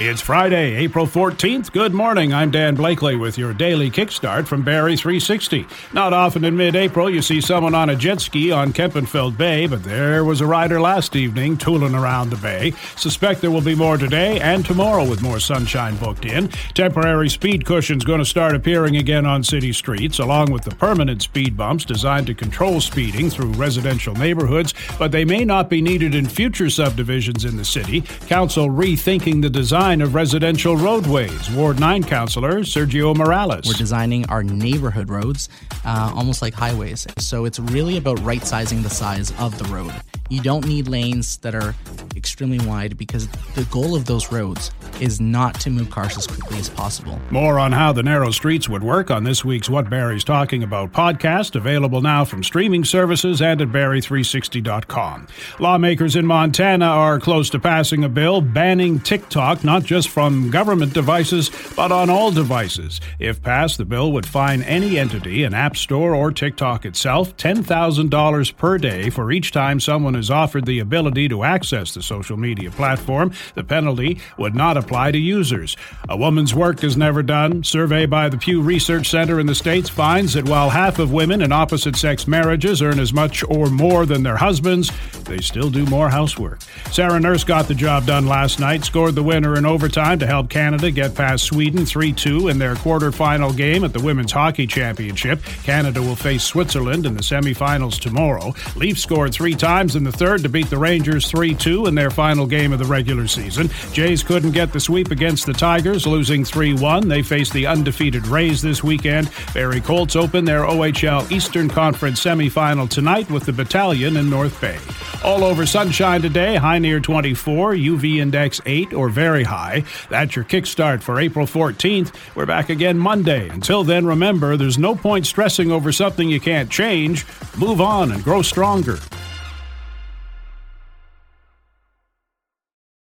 It's Friday, April 14th. Good morning. I'm Dan Blakely with your daily kickstart from Barrie 360. Not often in mid April you see someone on a jet ski on Kempenfelt Bay, but there was a rider last evening tooling around the bay. Suspect there will be more today and tomorrow with more sunshine booked in. Temporary speed cushions going to start appearing again on city streets, along with the permanent speed bumps designed to control speeding through residential neighborhoods, but they may not be needed in future subdivisions in the city. Council rethinking the design design of residential roadways. Ward 9 Councillor Sergio Morales. We're designing our neighborhood roads uh, almost like highways. So it's really about right sizing the size of the road. You don't need lanes that are extremely wide because the goal of those roads is not to move cars as quickly as possible. More on how the narrow streets would work on this week's What Barrie's Talking About podcast, available now from streaming services and at Barrie360.com. Lawmakers in Montana are close to passing a bill banning TikTok not just from government devices, but on all devices. If passed, the bill would fine any entity, an app store or TikTok itself, $10,000 per day for each time someone is offered the ability to access the social media platform. The penalty would not apply to users. A woman's work is never done. Survey by the Pew Research Center in the States finds that while half of women in opposite sex marriages earn as much or more than their husbands, they still do more housework. Sarah Nurse got the job done last night, scored the winner in overtime to help Canada get past Sweden 3 2 in their quarterfinal game at the Women's Hockey Championship. Canada will face Switzerland in the semifinals tomorrow. Leafs scored three times in the third to beat the Rangers 3 2 in their final game of the regular season. Jays couldn't get the sweep against the Tigers, losing 3 1. They face the undefeated Rays this weekend. Barrie Colts open their OHL Eastern Conference semifinal tonight with the Battalion in North Bay. All over sunshine today, high near 24, UV index 8 or very high. That's your kickstart for April 14th. We're back again Monday. Until then, remember, there's no point stressing over something you can't change. Move on and grow stronger.